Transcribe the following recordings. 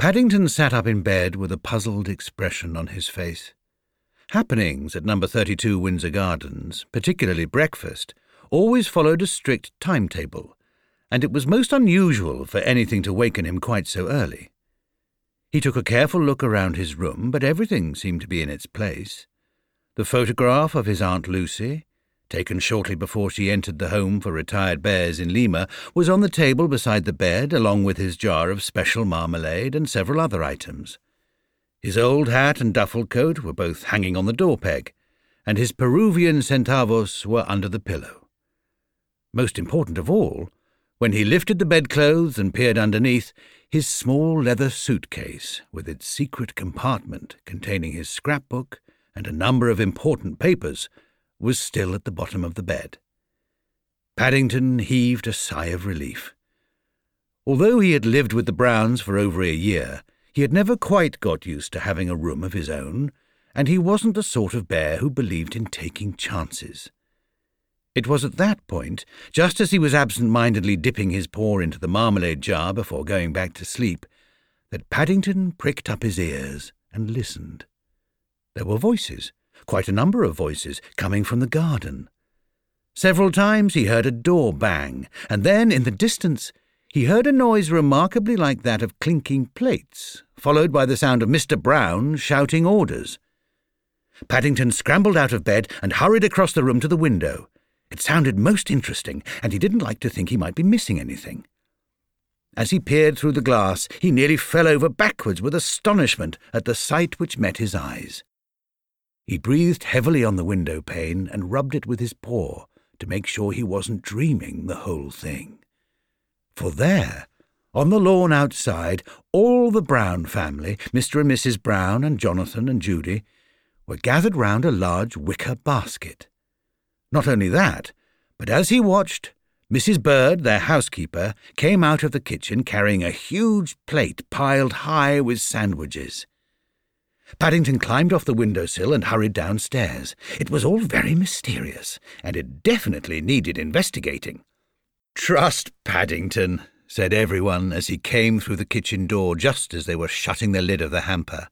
Paddington sat up in bed with a puzzled expression on his face. Happenings at number 32 Windsor Gardens, particularly breakfast, always followed a strict timetable, and it was most unusual for anything to waken him quite so early. He took a careful look around his room, but everything seemed to be in its place. The photograph of his Aunt Lucy, taken shortly before she entered the home for retired bears in Lima, was on the table beside the bed, along with his jar of special marmalade and several other items. His old hat and duffel coat were both hanging on the door peg, and his Peruvian centavos were under the pillow. Most important of all, when he lifted the bedclothes and peered underneath, his small leather suitcase, with its secret compartment containing his scrapbook and a number of important papers, was still at the bottom of the bed. Paddington heaved a sigh of relief. Although he had lived with the Browns for over a year, he had never quite got used to having a room of his own, and he wasn't the sort of bear who believed in taking chances. It was at that point, just as he was absent-mindedly dipping his paw into the marmalade jar before going back to sleep, that Paddington pricked up his ears and listened. There were voices, quite a number of voices, coming from the garden. Several times he heard a door bang, and then, in the distance, he heard a noise remarkably like that of clinking plates, followed by the sound of Mr. Brown shouting orders. Paddington scrambled out of bed and hurried across the room to the window. It sounded most interesting, and he didn't like to think he might be missing anything. As he peered through the glass, he nearly fell over backwards with astonishment at the sight which met his eyes. He breathed heavily on the window pane and rubbed it with his paw to make sure he wasn't dreaming the whole thing. For there, on the lawn outside, all the Brown family, Mr. and Mrs. Brown and Jonathan and Judy, were gathered round a large wicker basket. Not only that, but as he watched, Mrs. Bird, their housekeeper, came out of the kitchen carrying a huge plate piled high with sandwiches. Paddington climbed off the window sill and hurried downstairs. It was all very mysterious, and it definitely needed investigating. Trust Paddington, said everyone as he came through the kitchen door just as they were shutting the lid of the hamper.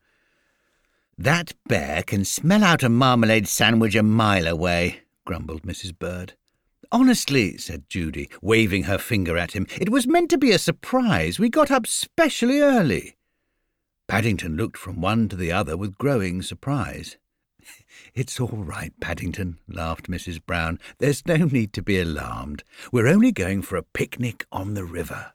That bear can smell out a marmalade sandwich a mile away, grumbled Mrs. Bird. Honestly, said Judy, waving her finger at him, it was meant to be a surprise. We got up specially early. Paddington looked from one to the other with growing surprise. It's all right, Paddington, laughed Mrs. Brown. There's no need to be alarmed. We're only going for a picnic on the river.